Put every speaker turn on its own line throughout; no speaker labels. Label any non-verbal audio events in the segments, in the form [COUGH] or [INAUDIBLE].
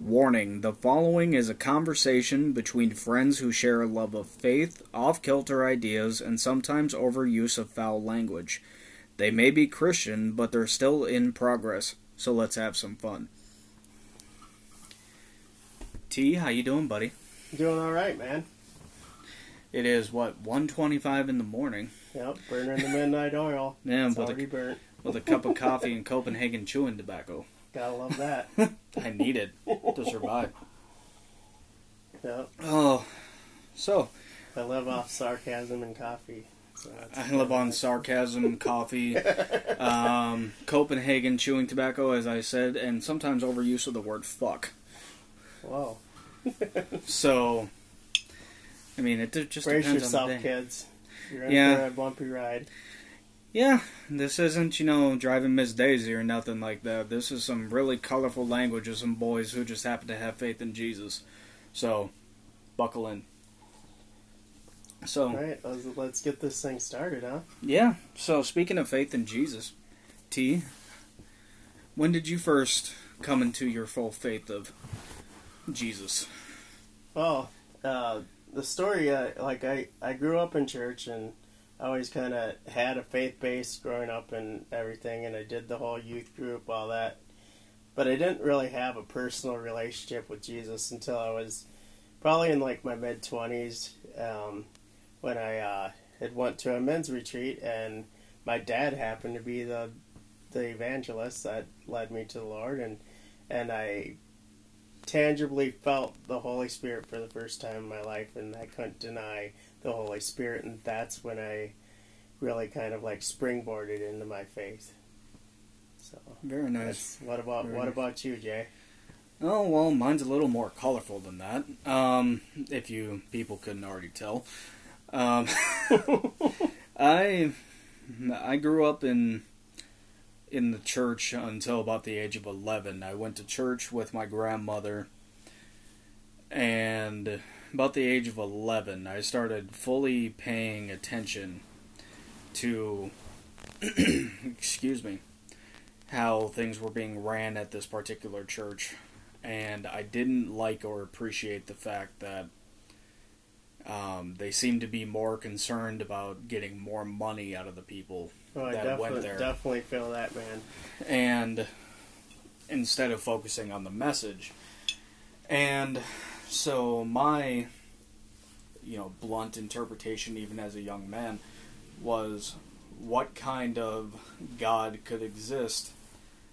Warning the following is a conversation between friends who share a love of faith, off kilter ideas, and sometimes overuse of foul language. They may be Christian, but they're still in progress, so let's have some fun. T, how you doing, buddy?
Doing all right, man.
It is what 1:25 in the morning.
Yep, burning the midnight oil.
Yeah,
it's
with
already
a,
burnt.
with a cup of coffee and Copenhagen chewing tobacco.
Gotta love that. [LAUGHS]
I need it to survive.
yep,
Oh, so
I live off sarcasm and coffee. So
I live on sarcasm, coffee, [LAUGHS] um, Copenhagen chewing tobacco, as I said, and sometimes overuse of the word fuck.
Whoa, [LAUGHS]
So, I mean, it just
brace
depends
yourself,
on the day.
kids. You're in
Yeah.
for a bumpy ride.
Yeah, this isn't, you know, driving Miss Daisy or nothing like that. This is some really colorful language of some boys who just happen to have faith in Jesus. So, buckle in. So,
All right, let's, let's get this thing started, huh?
yeah, so speaking of faith in Jesus, T, when did you first come into your full faith of Jesus?
Oh, uh, the story, uh, like I, I grew up in church and I always kind of had a faith base growing up and everything, and I did the whole youth group, all that. But I didn't really have a personal relationship with Jesus until I was probably in like my mid twenties, um, when I uh, had went to a men's retreat, and my dad happened to be the the evangelist that led me to the Lord, and and I tangibly felt the Holy Spirit for the first time in my life, and I couldn't deny the Holy Spirit, and that's when I really kind of like springboarded into my faith. So,
Very nice.
what about
Very
what
nice.
about you, Jay?
Oh well, mine's a little more colorful than that. Um, if you people couldn't already tell, um, [LAUGHS] I I grew up in in the church until about the age of eleven. I went to church with my grandmother, and about the age of eleven, I started fully paying attention to [CLEARS THROAT] excuse me how things were being ran at this particular church and I didn't like or appreciate the fact that um, they seemed to be more concerned about getting more money out of the people
Oh, I
That went there.
definitely feel that, man.
and instead of focusing on the message. And so my you know blunt interpretation even as a young man was what kind of god could exist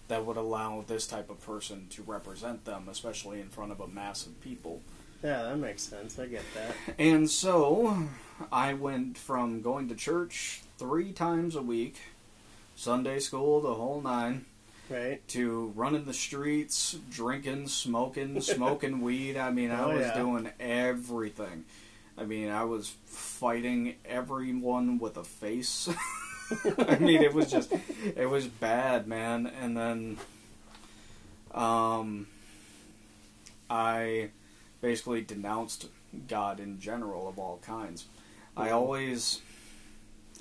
that would allow this type of person to represent them especially in front of a mass of people
Yeah, that makes sense. I get that.
and so I went from going to church three times a week, Sunday school, the whole nine,
Right?
to running the streets, drinking, smoking, [LAUGHS] smoking weed. I mean, I
Oh,
was
yeah.
doing everything. I mean, I was fighting everyone with a face. [LAUGHS] I mean, it was just, it was bad, man. And then, um, I basically denounced God in general of all kinds. I always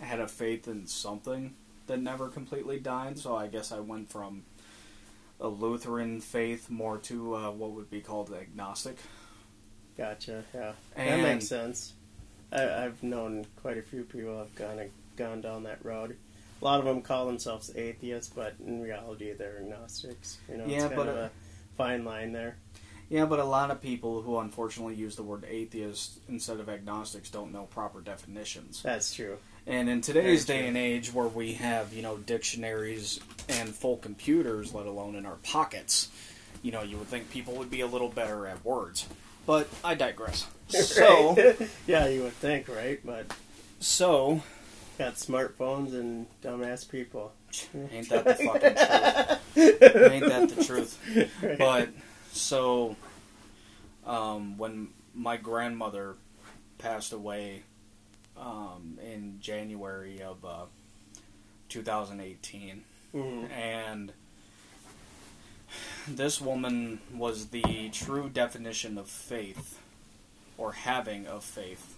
had a faith in something that never completely died, so I guess I went from a Lutheran faith more to uh, what would be called agnostic.
Gotcha. Yeah, that makes sense. I, I've known quite a few people have gone gone down that road. A lot of them call themselves atheists, but in reality, they're agnostics. You know, it's kind
but,
of
uh,
a fine line there.
Yeah, but a lot of people who unfortunately use the word atheist instead of agnostics don't know proper definitions.
That's true.
And in today's day and age where we have, you know, dictionaries and full computers, let alone in our pockets, you know, you would think people would be a little better at words. But I digress. [LAUGHS] So, [LAUGHS]
yeah, you would think, right? But
so
got smartphones and dumbass people.
ain't that the [LAUGHS] fucking truth? Ain't that the truth?
Right.
But so, um, when my grandmother passed away um, in January of uh, 2018,
Mhm.
and this woman was the true definition of faith, or having of faith.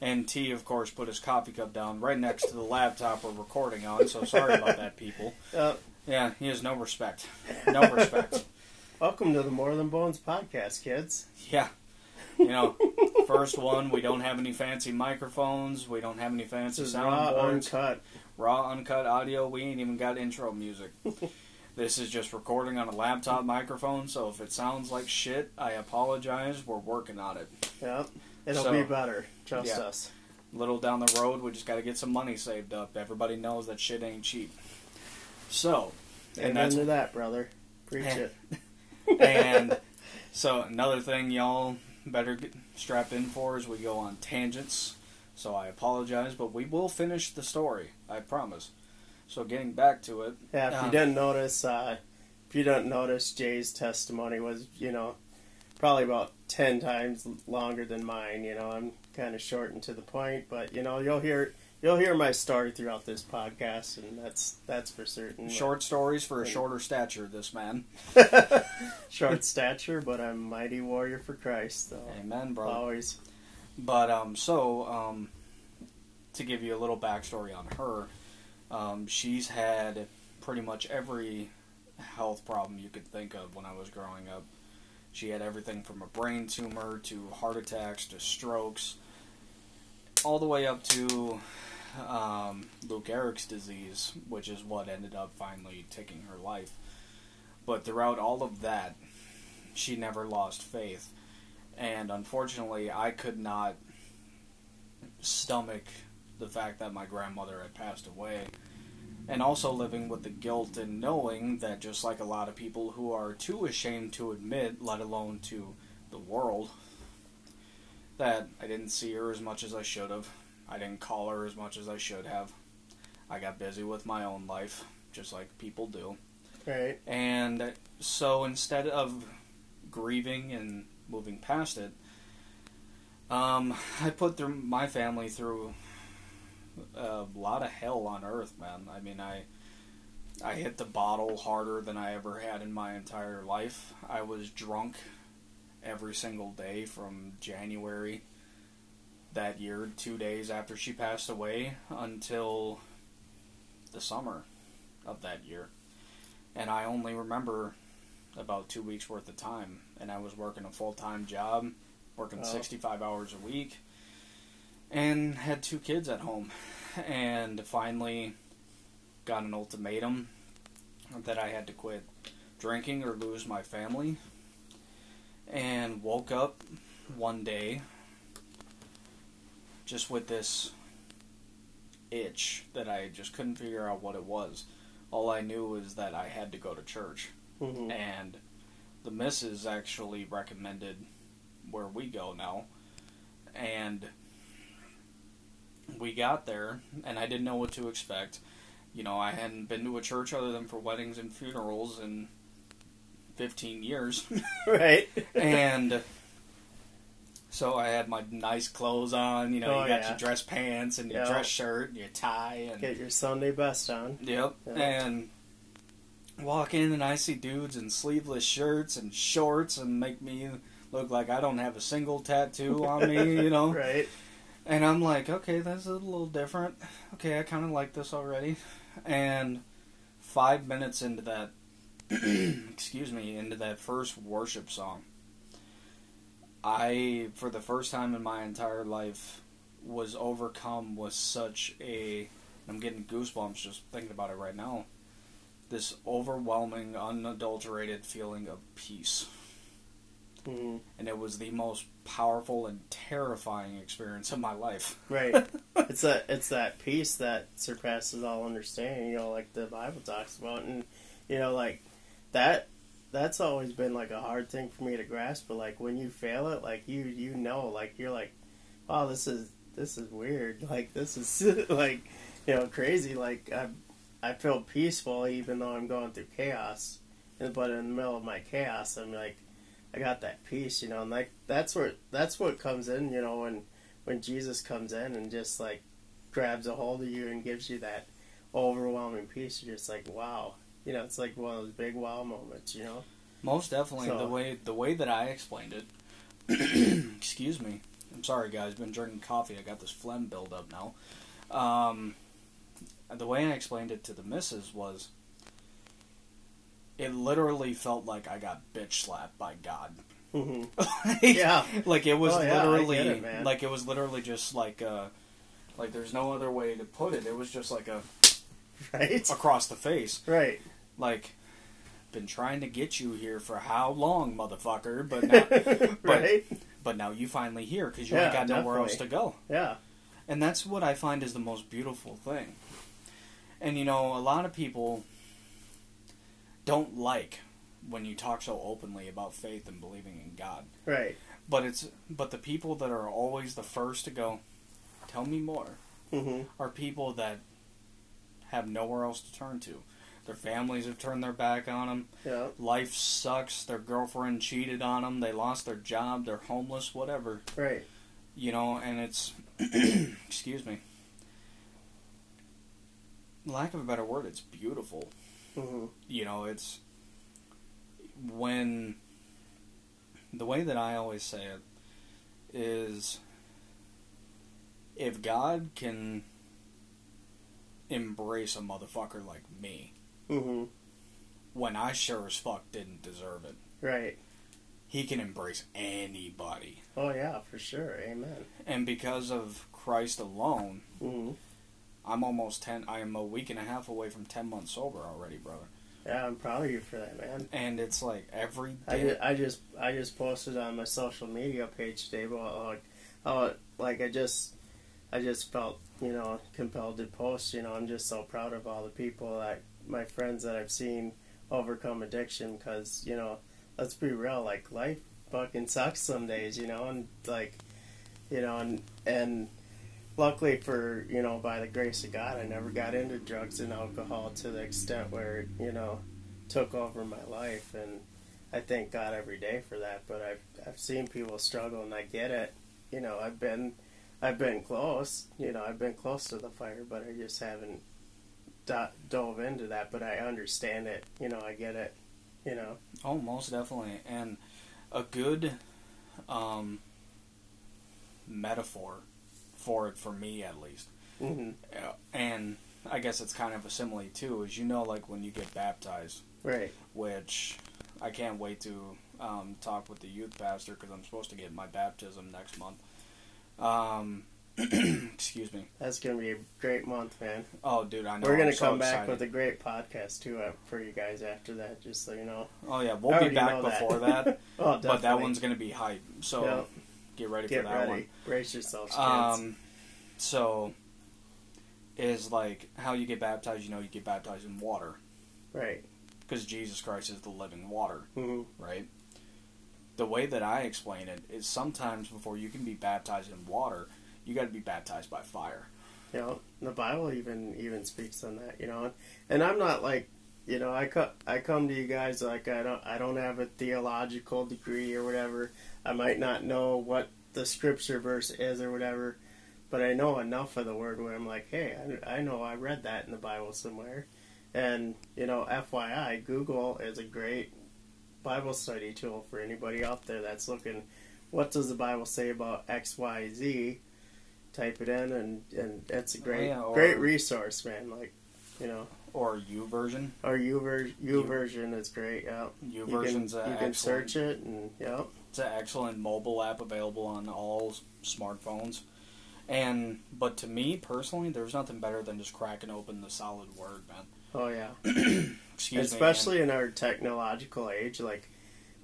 And T, of course, put his coffee cup down right next to the laptop we're recording on. So sorry about that, people. [LAUGHS]
Uh,
Yeah, he has no respect. No respect. [LAUGHS]
Welcome to the More Than Bones podcast, kids.
Yeah. You know, first one, we don't have any fancy microphones. We don't have any fancy
is raw,
soundboards.
uncut.
Raw, uncut audio. We ain't even got intro music. [LAUGHS] this is just recording on a laptop microphone, so if it sounds like shit, I apologize. We're working on it.
Yep. It'll
So-
be better. Trust
Yeah.
us.
little down the road, we just got to get some money saved up. Everybody knows that shit ain't cheap. So, and
And
that's
into that, brother. Preach
Eh.
it. [LAUGHS]
and so another thing y'all better get strapped in for as we go on tangents. So I apologize, but we will finish the story. I promise. So getting back to it,
Yeah, if
Um,
you didn't notice, uh, if you didn't notice, Jay's testimony was, you know, probably about ten times longer than mine. You know, I'm kind of short and to the point, but you know, you'll hear you'll hear my story throughout this podcast, and that's that's for certain.
short stories for a shorter stature. This man, [LAUGHS]
short stature, but I'm a mighty warrior for Christ. So
amen, brother.
always,
But um, so um, to give you a little backstory on her, um, she's had pretty much every health problem you could think of when I was growing up. She had everything from a brain tumor to heart attacks to strokes, all the way up to um, Lou Gehrig's disease, which is what ended up finally taking her life. But throughout all of that, she never lost faith. And unfortunately i could not stomach the fact that my grandmother had passed away. And also living with the guilt and knowing that just like a lot of people who are too ashamed to admit let alone to the world that i didn't see her as much as i should have i didn't call her as much as i should have i got busy with my own life just like people do
right?
and so instead of grieving and moving past it, um, I put through my family through a lot of hell on earth, man. I mean, I I hit the bottle harder than I ever had in my entire life. I was drunk every single day from January that year, two days after she passed away, until the summer of that year. And I only remember about two weeks worth of time, and I was working a full time job, working
Oh.
65 hours a week, and had two kids at home. And finally got an ultimatum that I had to quit drinking or lose my family. And woke up one day just with this itch that I just couldn't figure out what it was. All I knew was that I had to go to church.
Hmm
and the missus actually recommended where we go now. And we got there and i didn't know what to expect. You know i hadn't been to a church other than for weddings and funerals in 15 years. [LAUGHS]
Right.
and so i had my nice clothes on you know
Oh,
you got
yeah.
your dress pants and your
Yeah.
dress shirt and your tie and
Get your Sunday best on.
Yep.
Yeah.
And walk in and I see dudes in sleeveless shirts and shorts and make me look like I don't have a single tattoo on me, [LAUGHS] you know.
Right.
And I'm like, okay, that's a little different. Okay, I kind of like this already. And five minutes into that, [CLEARS THROAT] excuse me, into that first worship song, I, for the first time in my entire life, was overcome with such a. I'm getting goosebumps just thinking about it right now. This overwhelming, unadulterated feeling of peace
Mhm.
and it was the most powerful and terrifying experience of my life.
Right. [LAUGHS] it's that it's that peace that surpasses all understanding, you know, like the Bible talks about and you know, like that that's always been like a hard thing for me to grasp, but like when you fail it, like you you know, like you're like, Wow, this is this is weird. [LAUGHS] Like this is [LAUGHS] like you know, crazy. Like I I feel peaceful even though I'm going through chaos. And but in the middle of my chaos I'm like I got that peace, you know, and like that's where that's what comes in, you know, when when Jesus comes in and just like grabs a hold of you and gives you that overwhelming peace, you're just like, wow, you know, it's like one of those big wow moments, you know.
Most definitely,
So-
the way the way that I explained it. [CLEARS THROAT] excuse me. I'm sorry, guys. Been drinking coffee. I got this phlegm buildup now. Um, the way I explained it to the missus was, it literally felt like I got bitch slapped by God.
hmm [LAUGHS]
like,
Yeah.
like it was
Oh, yeah,
literally
it,
like it was literally just like uh like there's no other way to put it. It was just like a [LAUGHS]
Right.
across the face.
Right.
Like been trying to get you here for how long, motherfucker? But now, [LAUGHS]
right.
but now you finally here because you
Yeah,
ain't got nowhere else to go.
Yeah.
And that's what I find is the most beautiful thing. And you know, a lot of people don't like when you talk so openly about faith and believing in God.
Right.
But it's but the people that are always the first to go, tell me more,
hmm
are people that have nowhere else to turn to. Their families have turned their back on them.
Yeah.
Life sucks. Their girlfriend cheated on them. They lost their job. They're homeless. Whatever
Right.
you know, and it's [CLEARS THROAT] excuse me. Lack of a better word, it's beautiful.
hmm
You know, it's when the way that I always say it is if God can embrace a motherfucker like me
hmm
when I sure as fuck didn't deserve it,
Right.
he can embrace anybody.
Oh yeah, for sure. Amen.
And because of Christ alone,
hmm
I'm almost ten. I am a week and a half away from ten months sober already, brother.
Yeah, I'm proud of you for that, man.
And it's like every day.
I just, I just I just posted on my social media page today about like how like I just I just felt you know compelled to post. You know, I'm just so proud of all the people that my friends that I've seen overcome addiction because you know let's be real like life fucking sucks some days you know and like you know and and luckily for you know by the grace of god i never got into drugs and alcohol to the extent where you know took over my life and i thank god every day for that but i've i've seen people struggle and i get it. You know i've been i've been close you know i've been close to the fire but i just haven't dove into that but i understand it you know i get it you know
oh, most definitely. And a good um, metaphor for it, for me at least,
hmm
uh, and I guess it's kind of a simile too. Is you know, like when you get baptized,
right
which I can't wait to um, talk with the youth pastor because I'm supposed to get my baptism next month. Um, [CLEARS THROAT] excuse me.
that's gonna be a great month man
Oh, dude, I know.
we're gonna
I'm so
come back with a great podcast too uh, for you guys after that just so you know
Oh yeah, we'll be back
know that.
before that, [LAUGHS]
oh definitely.
but that one's gonna be hype. So
Yeah.
get ready
get
for that
ready
one.
brace yourselves kids
Um, so is like how you get baptized. You know, you get baptized in water
right
because Jesus Christ is the living water,
hmm
right? The way that I explain it is sometimes before you can be baptized in water, you got to be baptized by fire.
You know, the Bible even even speaks on that. You know, and I'm not like, you know, I co- I come to you guys like I don't I don't have a theological degree or whatever. I might not know what the scripture verse is or whatever, but I know enough of the word where I'm like, hey, I, I know I read that in the Bible somewhere. And you know, FYI, Google is a great Bible study tool for anybody out there that's looking. What does the Bible say about X, Y, Z? Type it in, and and it's a great
yeah, or-
great resource, man. Like, you know,
Or YouVersion.
Or U ver- YouVersion is great. Yeah,
U
you can
version's
you can search it, and yeah,
It's an excellent mobile app available on all smartphones. And but to me personally, there's nothing better than just cracking open the solid word, man.
oh yeah. [CLEARS THROAT]
Excuse
especially in our technological age like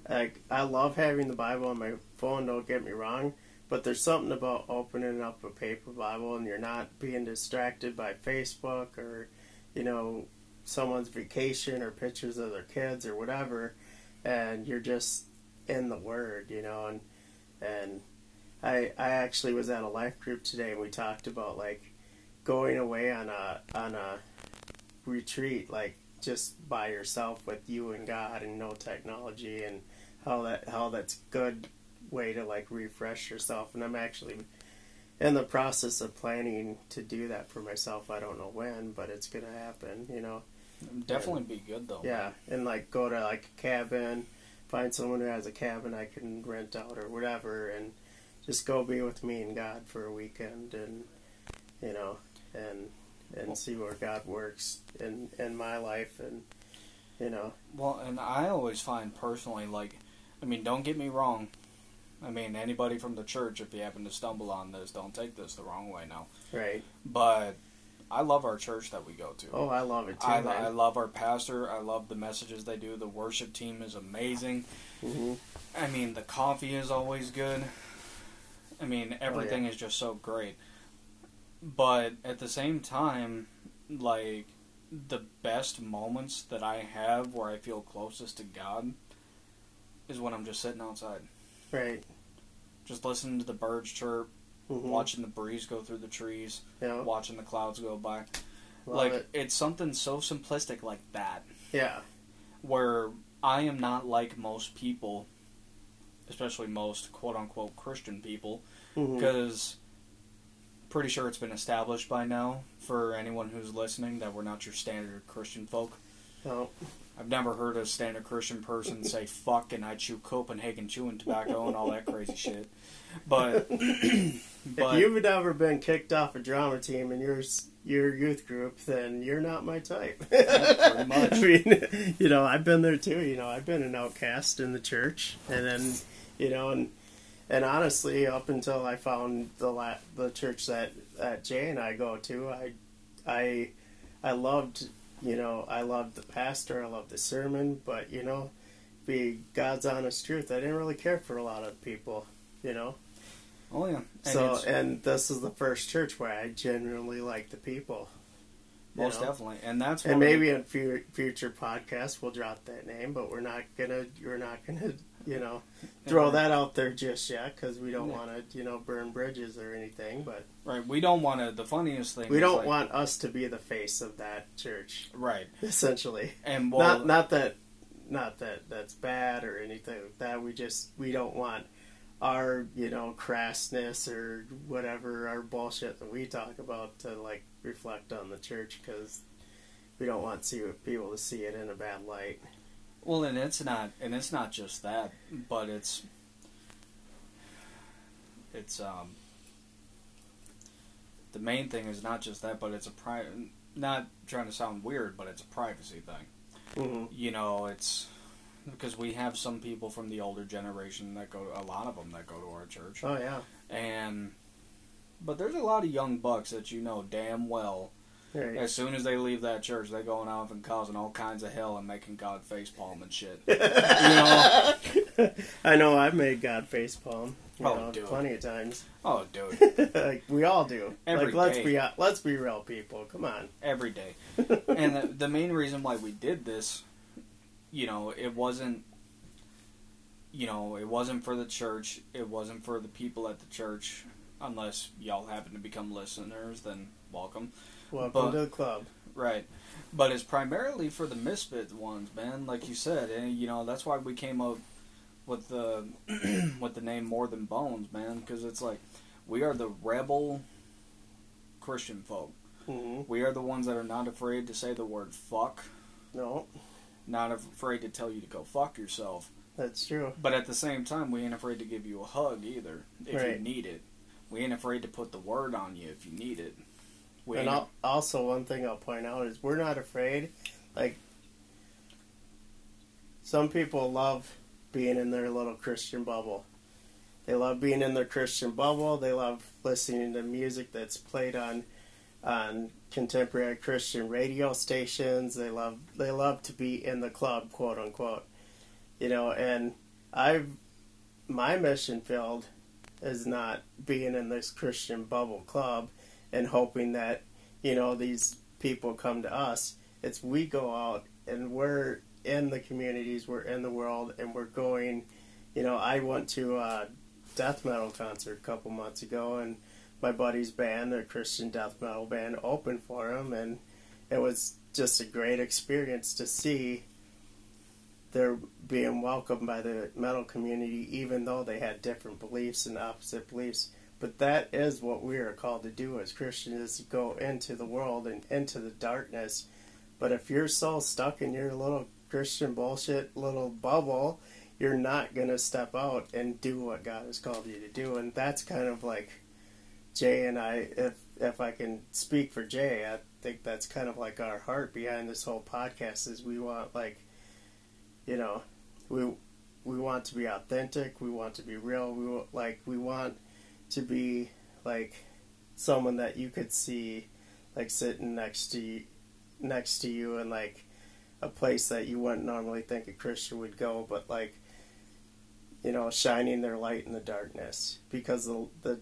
like i love having the bible on my phone don't get me wrong but there's something about opening up a paper bible and you're not being distracted by facebook or you know someone's vacation or pictures of their kids or whatever and you're just in the word you know and and i i actually was at a life group today and we talked about like going away on a on a retreat like just by yourself with you and God and no technology and how that how that's good way to like refresh yourself and I'm actually in the process of planning to do that for myself. I don't know when, but it's gonna happen, you know.
and definitely be good though.
Yeah. And like go to like a cabin, find someone who has a cabin I can rent out or whatever and just go be with me and God for a weekend and you know and and see where God works in in my life and You know.
Well, and I always find personally, like, I mean, don't get me wrong. I mean, anybody from the church, if you happen to stumble on this, don't take this the wrong way now.
Right.
But I love our church that we go to.
Oh, I love it too.
I. I love our pastor. I love the messages they do. The worship team is amazing.
hmm
I mean, the coffee is always good. I mean, everything is just so great. But at the same time, like, the best moments that I have where I feel closest to God is when I'm just sitting outside,
Right.
Just listening to the birds chirp,
hmm
watching the breeze go through the trees,
Yeah.
watching the clouds go by.
Love
like,
it.
it's something so simplistic like that.
Yeah.
where I am not like most people, especially most quote unquote Christian people, because pretty sure it's been established by now for anyone who's listening that we're not your standard Christian folk.
No.
I've never heard a standard Christian person say fuck and I chew Copenhagen chewing tobacco and all that crazy shit. But, [CLEARS THROAT] but
if you've never been kicked off a drama team in your your youth group, then you're not my type.
Yeah. [LAUGHS]
I mean, you know, I've been there too. You know, I've been an outcast in the church, and then, you know, and and honestly, up until I found the la- the church that that Jay and I go to, I I I loved, you know, I loved the pastor, I loved the sermon, but you know, be God's honest truth, I didn't really care for a lot of people, you know.
oh yeah, and
So, and this is the first church where I genuinely like the people.
most
know?
definitely, and that's
And
one of the-
maybe in fu- future podcasts we'll drop that name, but we're not gonna, we're not gonna, you know, throw that out there just yet because we don't
Yeah.
want to, you know, burn bridges or anything. But
right. We don't want to. The funniest thing
we don't
like-
want us to be the face of that church,
right,
essentially.
and well,
not, not that, not that that's bad or anything like that. We just, we don't want our, you know, crassness or whatever our bullshit that we talk about to like reflect on the church because we don't want see, people to see it in a bad light.
Well, and it's not, and it's not just that, but it's, it's um, the main thing is not just that, but it's a pri- Not trying to sound weird, but it's a privacy thing.
hmm
You know, it's because we have some people from the older generation that go, a lot of them that go to our church,
Oh yeah,
and but there's a lot of young bucks that you know damn well.
Right.
As soon as they leave that church, they're going off and causing all kinds of hell and making God facepalm and shit. [LAUGHS] you know? [LAUGHS]
I know I've made God face palm. You
Oh,
know,
dude.
plenty of times.
Oh, dude. [LAUGHS]
like we all do.
Every
like let's
day.
be uh, let's be real, people. Come on.
every day. and the, the main reason why we did this, you know, it wasn't, you know, it wasn't for the church. It wasn't for the people at the church. Unless y'all happen to become listeners, then welcome.
Welcome
But-
to the club.
Right. But it's primarily for the misfit ones, man. Like you said, and you know that's why we came up with the [CLEARS THROAT] with the name More Than Bones, man. Because it's like we are the rebel Christian folk.
hmm
We are the ones that are not afraid to say the word fuck,
No,
not afraid to tell you to go fuck yourself.
that's true.
But at the same time, we ain't afraid to give you a hug either if
Right.
you need it. We ain't afraid to put the word on you if you need it. We
and al- also, one thing I'll point out is we're not afraid. Like some people love being in their little Christian bubble. They love being in their Christian bubble. They love listening to music that's played on on contemporary Christian radio stations. They love they love to be in the club, quote unquote. You know, and I've my mission field is not being in this Christian bubble club and hoping that you know these people come to us. It's we go out and we're in the communities, we're in the world, and we're going. You know, I went to a death metal concert a couple months ago, and my buddy's band, a Christian death metal band, opened for him, and it was just a great experience to see they're being welcomed by the metal community, even though they had different beliefs and opposite beliefs. But that is what we are called to do as Christians: is to go into the world and into the darkness. But if you're so stuck in your little Christian bullshit little bubble, you're not gonna step out and do what God has called you to do. And that's kind of like Jay and I. If if I can speak for Jay, I think that's kind of like our heart behind this whole podcast. Is we want like you know, we we want to be authentic. We want to be real. We like we want to be like someone that you could see like sitting next to you, next to you in like a place that you wouldn't normally think a Christian would go, but like you know, shining their light in the darkness because the the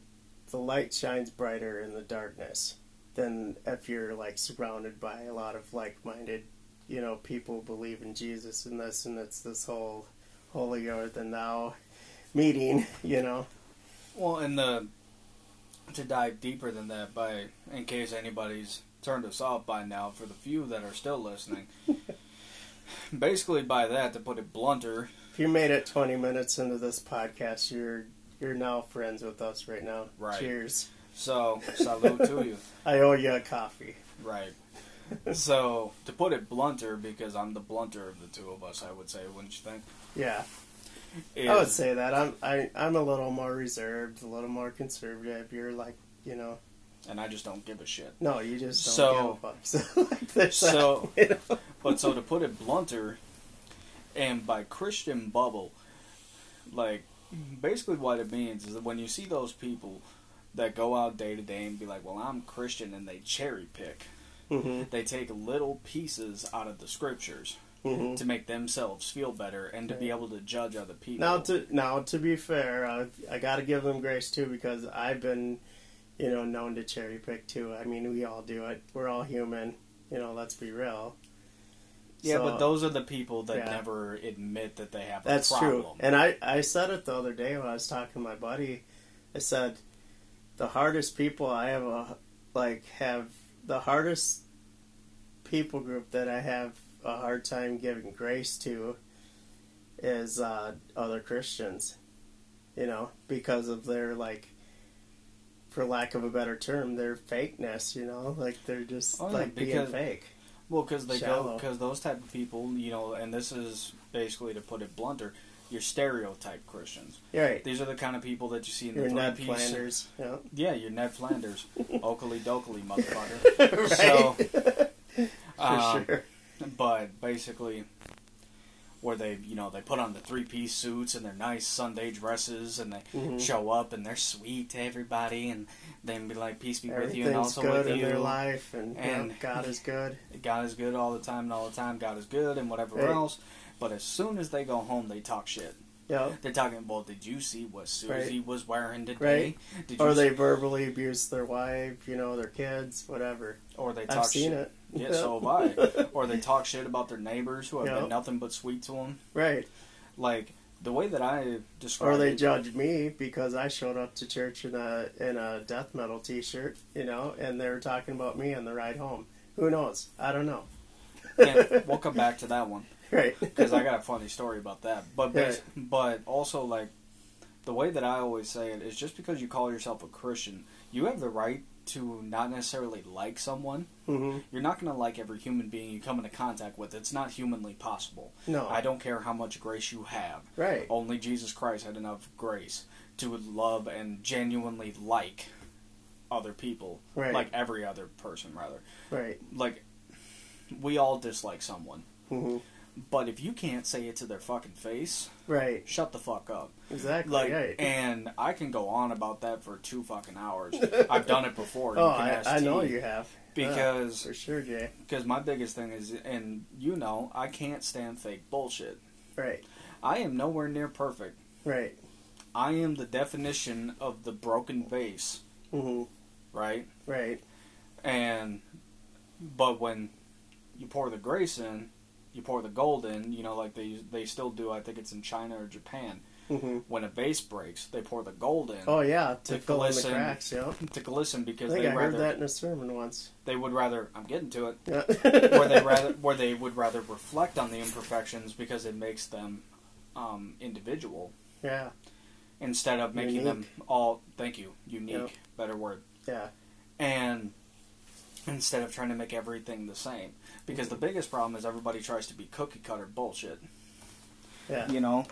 the light shines brighter in the darkness than if you're like surrounded by a lot of like-minded, you know, people believe in Jesus and this and it's this whole holier than thou meeting, [LAUGHS] you know.
Well, and the to dive deeper than that, by in case anybody's turned us off by now, for the few that are still listening, [LAUGHS] basically by that, to put it blunter,
If you made it 20 minutes into this podcast, you're you're now friends with us right now.
Right.
Cheers.
so salute to you, [LAUGHS]
I owe you a coffee.
right? [LAUGHS] So to put it blunter, because I'm the blunter of the two of us, I would say, wouldn't you think?
Yeah, I would say that. I'm I, I'm a little more reserved, a little more conservative. You're like, you know,
and I just don't give a shit.
no, you just don't
So-
give a fuck. So, [LAUGHS] like, that,
So- [LAUGHS]
you know?
But so to put it blunter, and by Christian bubble, like basically what it means is that when you see those people that go out day to day and be like, "Well, I'm Christian," and they cherry pick,
Mhm,
they take little pieces out of the scriptures
mhm.
to make themselves feel better and to be able to judge other people.
Now to now to be fair, uh, I got to give them grace too because I've been, you know, known to cherry pick too. I mean, we all do it. We're all human. You know, let's be real.
yeah,
So-
but those are the people that
Yeah.
never admit that they have a
That's
problem.
true. And I, I said it the other day when I was talking to my buddy. I said the hardest people I have a like have the hardest people group that I have a hard time giving grace to is uh, other Christians. You know, because of their like for lack of a better term, their fakeness, you know, like they're just
Oh, yeah,
like being fake.
Well, because they go because those type of people, you know, and this is basically to put it blunter, you're stereotype Christians.
Right.
These are the kind of people that you see in the
You're Ned
piece.
Flanders. Yeah.
Yeah, you're Ned Flanders, [LAUGHS] Oakley Dokley, motherfucker. [LAUGHS]
right.
So, [LAUGHS]
For
um,
sure.
But basically, where they, you know, they put on the three piece suits and their nice Sunday dresses, and they
Mhm.
show up and they're sweet to everybody, and then be like, "Peace be with you," and also
good
with
in
you.
their life, and, you know, God is good. [LAUGHS]
God is good all the time, and all the time God is good, and whatever
Right.
else. But as soon as they go home, they talk shit.
Yeah. [LAUGHS]
They're talking, well, did you see what Susie was wearing today?
Right. Or they
see-"
verbally abuse their wife, you know, their kids, whatever.
or they talk
I've seen
shit.
it.
Yeah, so have I. [LAUGHS] Or they talk shit about their neighbors who have been nothing but sweet to them.
right.
Like the way that I describe
Or they
it,
judge me because I showed up to church in a in a death metal T-shirt, you know, and they were talking about me on the ride home. Who knows? I don't know.
and we'll [LAUGHS] come back to that one
right. [LAUGHS]
because I got a [LAUGHS] funny story about that. But
Right.
but also like the way that I always say it is just because you call yourself a Christian, you have the right to not necessarily like someone.
hmm
You're not going to like every human being you come into contact with. It's not humanly possible.
No.
I don't care how much grace you have.
Right.
Only Jesus Christ had enough grace to love and genuinely like other people,
Right.
like every other person, rather.
Right.
Like we all dislike someone,
hmm
but if you can't say it to their fucking face,
Right.
shut the fuck up.
Exactly.
Like,
right.
and I can go on about that for two fucking hours. [LAUGHS] I've done it before.
oh,
you can
I,
ask
I know you have.
because
Yeah, for sure, Jay.
because my biggest thing is, and you know, I can't stand fake bullshit.
Right.
I am nowhere near perfect.
Right.
I am the definition of the broken vase,
hmm
right?
Right.
And but when you pour the grace in, you pour the gold in. You know, like they they still do. I think it's in China or Japan.
hmm
When a vase breaks, they pour the gold in
Oh yeah, to
To
fill in the
glisten.
cracks. Yeah.
to glisten
I
because
think
they
I heard that in a sermon once.
they would rather. I'm getting to it.
Yeah.
where they rather [LAUGHS] where they would rather reflect on the imperfections because it makes them um, individual
Yeah.
instead of making them all. Thank you, unique.
Yep.
Better word.
Yeah.
and instead of trying to make everything the same because the biggest problem is everybody tries to be cookie cutter bullshit
Yeah.
you know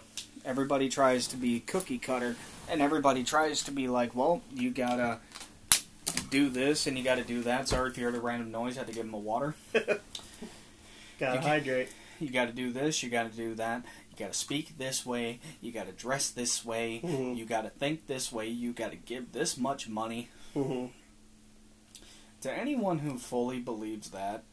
everybody tries to be cookie cutter and everybody tries to be like well you gotta do this and you gotta do that sorry if you heard a random noise I had to give him a water [LAUGHS]
Gotta
You can-
hydrate.
you got to do this, you got to do that. You got to speak this way, you got to dress this way,
Mhm.
you got to think this way, you got to give this much money.
hmm
To anyone who fully believes that,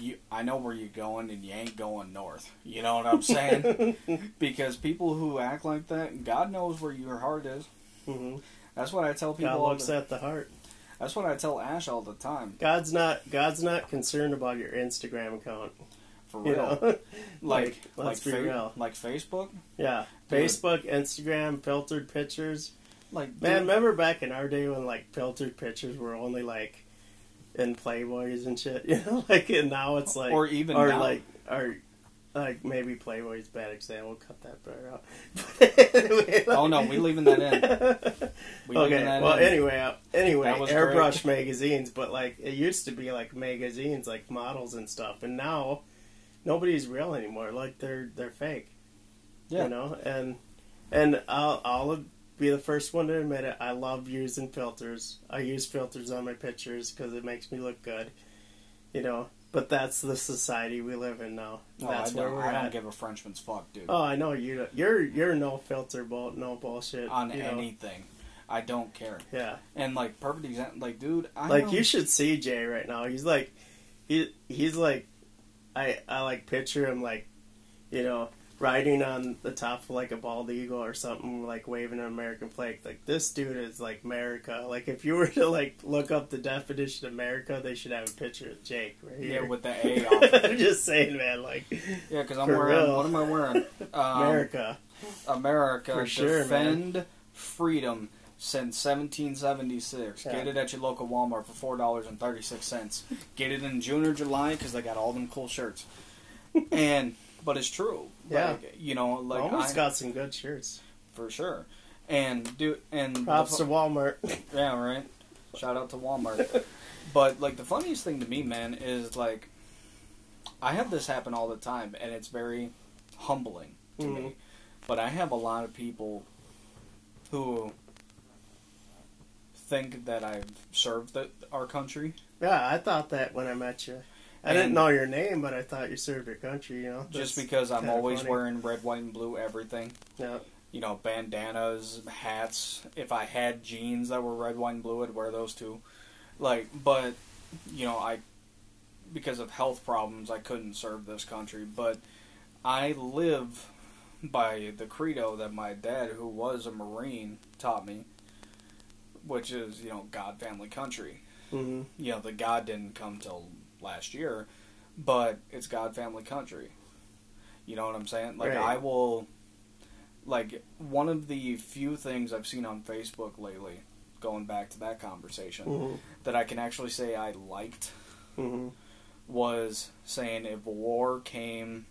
you I know where you're going and you ain't going north. You know what I'm saying? [LAUGHS] because people who act like that, God knows where your heart is.
hmm
That's what I tell people.
God looks
the,
at the heart.
that's what I tell Ash all the time.
God's not God's not concerned about your Instagram account.
For real.
You know, [LAUGHS]
like
Like,
like fa-
real.
like Facebook.
yeah.
Dude.
Facebook, Instagram, filtered pictures.
Like
Man,
dude,
remember back in our day when like filtered pictures were only like in Playboys and shit, [LAUGHS] you know? Like and now it's like
or even
or
now,
like or like maybe Playboy's bad example. Cut that part out. But [LAUGHS] anyway,
Oh, no, we leaving that
in. [LAUGHS]
we
okay.
that
Well,
in.
anyway, uh, anyway, airbrush magazines, but like it used to be like magazines, like models and stuff, and now nobody's real anymore. Like they're they're fake.
Yeah.
You know, and and I'll I'll be the first one to admit it. I love using filters. I use filters on my pictures because it makes me look good. You know, but that's the society we live in now.
No,
that's
I
where we're
I don't
at.
give a Frenchman's fuck, dude.
Oh, I know you. You're you're no filter bull, no bullshit
on
you know.
anything, I don't care.
Yeah,
And like perfect example, like dude, I
like you should see Jay right now. He's like, he he's like, I I like picture him like, you know, riding on the top of like a bald eagle or something, like waving an American flag. Like this dude is like America. Like if you were to like look up the definition of America, they should have a picture of Jake right here.
yeah with the A [LAUGHS] off.
I'm just saying, man. Like
Yeah, because I'm wearing.
real.
What am I wearing? [LAUGHS] Um,
America.
America
For sure, man.
defend freedom since 1776.
Yeah.
Get it at your local Walmart for four dollars and thirty six cents. Get it in June or July because they got all them cool shirts. [LAUGHS] and but it's true.
Yeah.
Like, you know, like
Almost
I,
got some good shirts.
for sure. And do and
Props
the
to Walmart. [LAUGHS]
yeah, right. Shout out to Walmart. [LAUGHS] but like the funniest thing to me, man, is like I have this happen all the time, and it's very humbling to
Mhm.
me. But I have a lot of people who think that I've served the, our country.
Yeah, I thought that when I met you. I didn't know your name, but I thought you served your country. You know,
Just
That's
because I'm always
funny.
wearing red, white, and blue everything.
Yeah,
You know, bandanas, hats. If I had jeans that were red, white, and blue, I'd wear those too. Like, but you know, I because of health problems, I couldn't serve this country. But I live by the credo that my dad, who was a Marine, taught me, which is you know, God, family, country.
hmm
You know, the God didn't come till last year, but it's God, family, country. You know what I'm saying? Like
Right.
I will. Like one of the few things I've seen on Facebook lately, going back to that conversation,
hmm
that I can actually say I liked
hmm
was saying if war came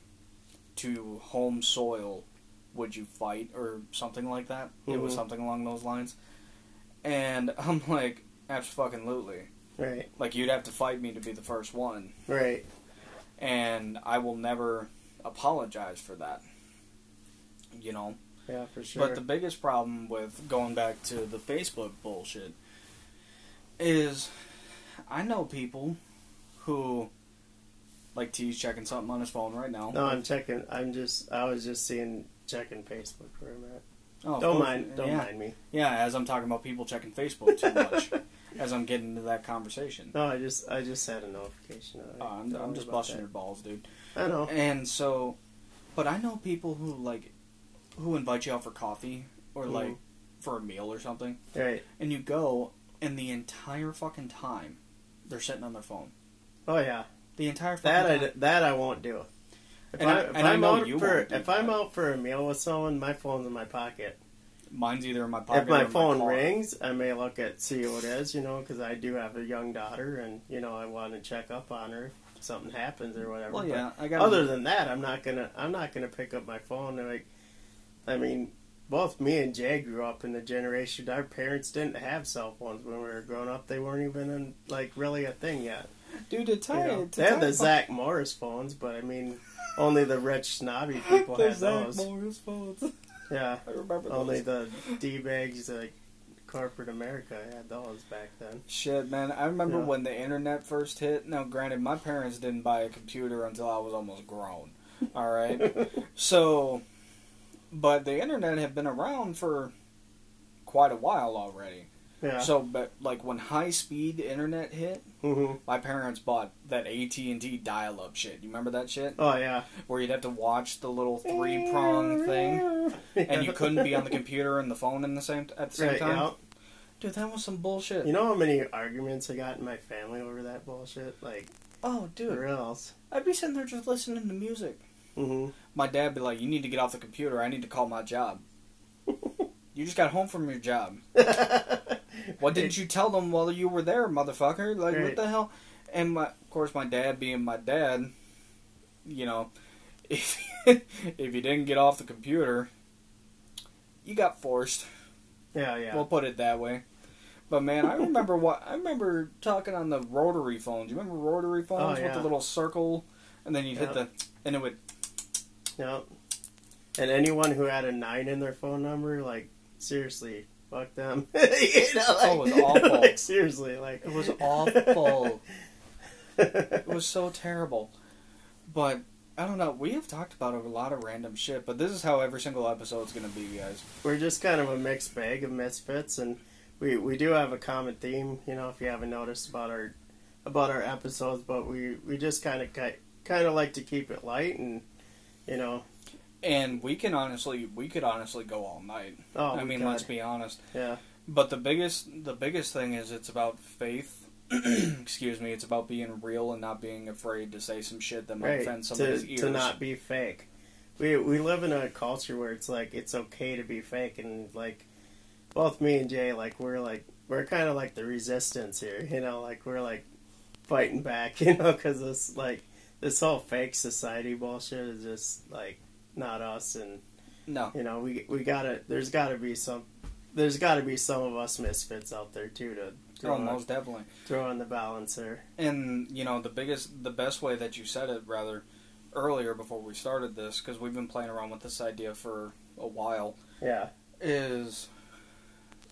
to home soil, would you fight or something like that? It was
Mhm.
something along those lines. And [LAUGHS] I'm like, absolutely.
Right,
Like you'd have to fight me to be the first one,
right.
and I will never apologize for that. You know,
Yeah, for sure.
but the biggest problem with going back to the Facebook bullshit is I know people who like T's checking something on his phone right now.
no, I'm checking. I'm just. I was just seeing checking Facebook for a minute.
Oh,
Don't mind. Don't
yeah.
mind me.
Yeah, as I'm talking about people checking Facebook too much, [LAUGHS] as I'm getting into that conversation.
No, I just. I just had a notification.
Oh, I'm, I'm just busting
that.
your balls, dude.
I know.
And so, but I know people who like, who invite you out for coffee or like
Mhm.
for a meal or something,
Right.
and you go, and the entire fucking time, they're sitting on their phone.
Oh yeah.
The entire fucking
That I that I won't do. If,
And I-
I, if
and I
I'm
know
out
you
for
won't do
if I'm out for a meal with someone, my phone's in my pocket.
Mine's either in my pocket.
if my phone
car.
rings, I may look at see who it is, you know, because I do have a young daughter, and you know I want to check up on her if something happens or whatever.
Well,
But
yeah, I got.
Other than that, I'm not gonna I'm not gonna pick up my phone. And like, I mean, both me and Jay grew up in the generation our parents didn't have cell phones when we were growing up. They weren't even in, like really a thing yet.
dude, to
You know?
to
They had the
you-
Zach Morris phones, but I mean, only the rich snobby [LAUGHS] people had
Zach
those.
Morris phones.
Yeah,
I remember
only the d bags like corporate America had those back then.
Shit, man. I remember
Yeah.
when the internet first hit. Now, granted, my parents didn't buy a computer until I was almost grown. All right. [LAUGHS] so, but the internet had been around for quite a while already.
Yeah.
So, but like when high speed internet hit,
hmm
my parents bought that AT and T dial up shit. You remember that shit?
Oh yeah.
Where you'd have to watch the little three prong thing, [LAUGHS] and you couldn't be on the computer and the phone in the same at the same
Right,
time.
yeah.
Dude, that was some bullshit.
You know how many arguments I got in my family over that bullshit? Like,
oh, dude,
else.
I'd be sitting there just listening to music.
hmm
My dad'd be like, "You need to get off the computer. I need to call my job." [LAUGHS] you just got home from your job. [LAUGHS] What didn't you tell them while you were there, motherfucker? Like, what the hell? And my, of course, my dad being my dad, you know, [LAUGHS] if if you didn't get off the computer, you got forced.
Yeah, yeah.
We'll put it that way. But man, I remember what I remember talking on the rotary phones. You remember rotary oh, phones
Oh,
with the little circle, and then you would hit the and it would.
Yep. And anyone who had a nine in their phone number, like seriously, fuck them. [LAUGHS] you know, like,
Oh, it was [LAUGHS] awful.
like, seriously, like
It was awful. It was so terrible. But I don't know. We have talked about a lot of random shit, but this is how every single episode is going to be, guys.
We're just kind of a mixed bag of misfits, and we we do have a common theme. You know, if you haven't noticed about our about our episodes, but we we just kind of kind of like to keep it light, and you know,
And we can honestly, we could honestly go all night.
oh,
I mean, let's be honest.
yeah,
But the biggest, the biggest thing is it's about faith. [CLEARS THROAT] Excuse me. It's about being real and not being afraid to say some shit that might
right.
offend
To
somebody's ears.
to not be fake. We we live in a culture where it's like it's okay to be fake, and like both me and Jay, like we're like we're kind of like the resistance here. You know, like we're like fighting back. [LAUGHS] You know, because this like this whole fake society bullshit is just like not us and.
no.
you know we we gotta there's gotta be some there's gotta be some of us misfits out there too to throw,
Oh, most definitely.
throw in the balance there
And you know the biggest, the best way that you said it, rather earlier before we started this, because we've been playing around with this idea for a while,
yeah
is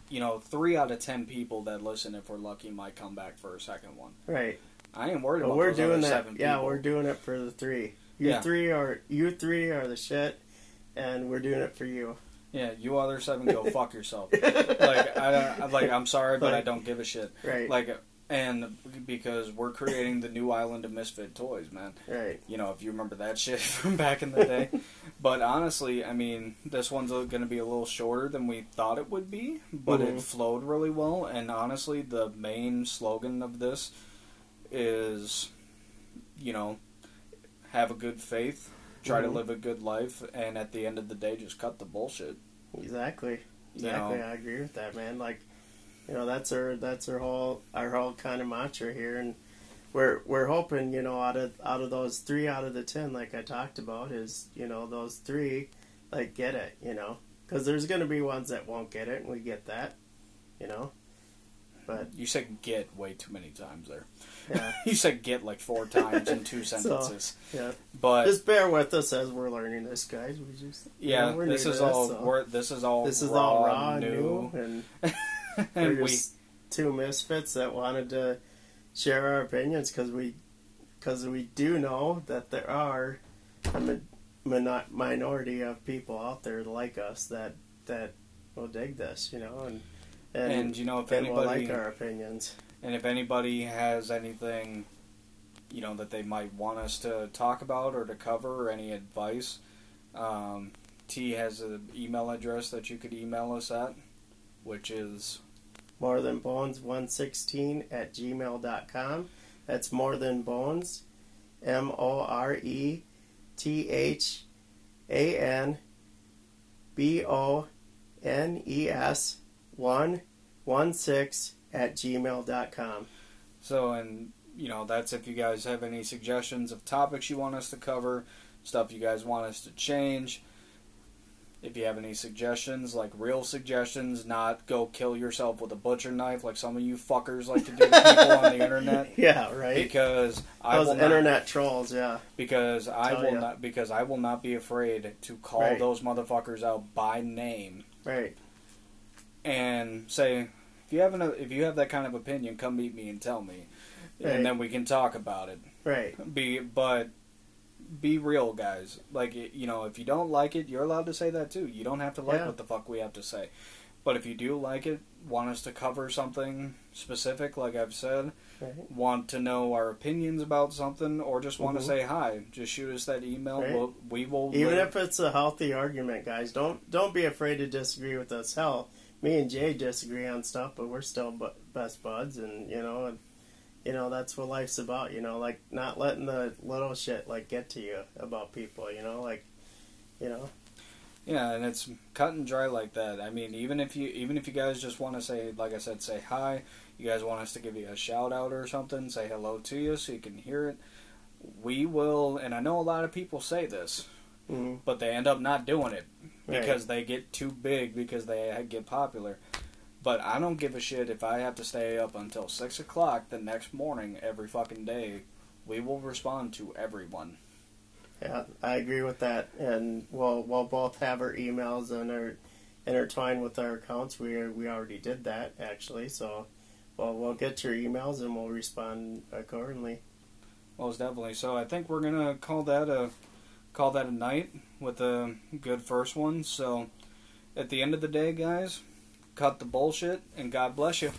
you know three out of ten people that listen, if we're lucky, might come back for a second one.
right
I ain't worried
but
about
we're doing that yeah
people.
we're doing it for the three you
Yeah.
three are you three are the shit and we're doing it for you
Yeah, you other seven go [LAUGHS] fuck yourself. like I, don't- like I'm sorry, but I don't give a shit.
right
Like, and because we're creating the new island of misfit toys, man.
right
You know, if you remember that [LAUGHS] shit from back in the [LAUGHS] day. but honestly, I mean, this one's going to be a little shorter than we thought it would be, but
Mhm.
it flowed really well. And honestly, the main slogan of this is, you know, have a good faith, try to
Mhm.
live a good life, and at the end of the day, just cut the bullshit.
exactly
You
exactly
know?
i agree with that man like you know that's our that's our whole our whole kind of mantra here and we're we're hoping you know out of out of those three out of the ten like i talked about is you know those three like get it you know because there's gonna be ones that won't get it and we get that you know but
You said get way too many times there.
yeah [LAUGHS]
You said get like four times in two [LAUGHS] sentences.
yeah
but
just bear with us as we're learning this guys we just you
yeah,
know,
this is
to
all
so
we're, this is all
this is
raw,
all raw
new,
new and [LAUGHS]
and
we're
we
just two misfits that wanted to share our opinions because we because we do know that there are a mi- mino- minority of people out there like us that that will dig this, you know, and and,
and you know if anybody
like our opinions.
and if anybody has anything you know that they might want us to talk about or to cover or any advice um, t has an email address that you could email us at which is
More than bones one sixteen at gmail.com. That's more than bones, M O R E T H A N B O N E S one one six at gmail.com.
So, and you know, that's if you guys have any suggestions of topics you want us to cover, stuff you guys want us to change. If you have any suggestions, like real suggestions, not go kill yourself with a butcher knife like some of you fuckers like to do to people on the [LAUGHS] internet.
Yeah, right.
Because I
Those
will not,
internet trolls, yeah.
because I
Tell
will
ya.
not because I will not be afraid to call
Right.
those motherfuckers out by name
Right.
And say if you have an, if you have that kind of opinion, come meet me and tell me,
Right.
and then we can talk about it.
Right.
Be but be real, guys. Like you know, if you don't like it, you're allowed to say that too. You don't have to like
Yeah.
what the fuck we have to say. But if you do like it, want us to cover something specific, like I've said,
Right.
want to know our opinions about something, or just want
Mhm.
to say hi, just shoot us that email.
Right.
We'll, we will
Even
live-
if it's a healthy argument, guys, don't don't be afraid to disagree with us. Hell, me and Jay disagree on stuff, but we're still bu- best buds, and you know, and you know that's what life's about. You know, like not letting the little shit like get to you about people. You know, like you know,
Yeah, and it's cut and dry like that. I mean, even if you even if you guys just want to say, like I said, say hi. You guys want us to give you a shout out or something, say hello to you so you can hear it. We will, and I know a lot of people say this,
mm,
but they end up not doing it
Right.
because they get too big because they get popular. But I don't give a shit if I have to stay up until six o'clock the next morning every fucking day. We will respond to everyone.
yeah, I agree with that, and we'll we'll both have our emails and our intertwined with our accounts. We we already did that actually, so. Well, we'll get your emails and we'll respond accordingly.
Most definitely. So I think we're gonna call that a call that a night with a good first one. So at the end of the day, guys, cut the bullshit and God bless you.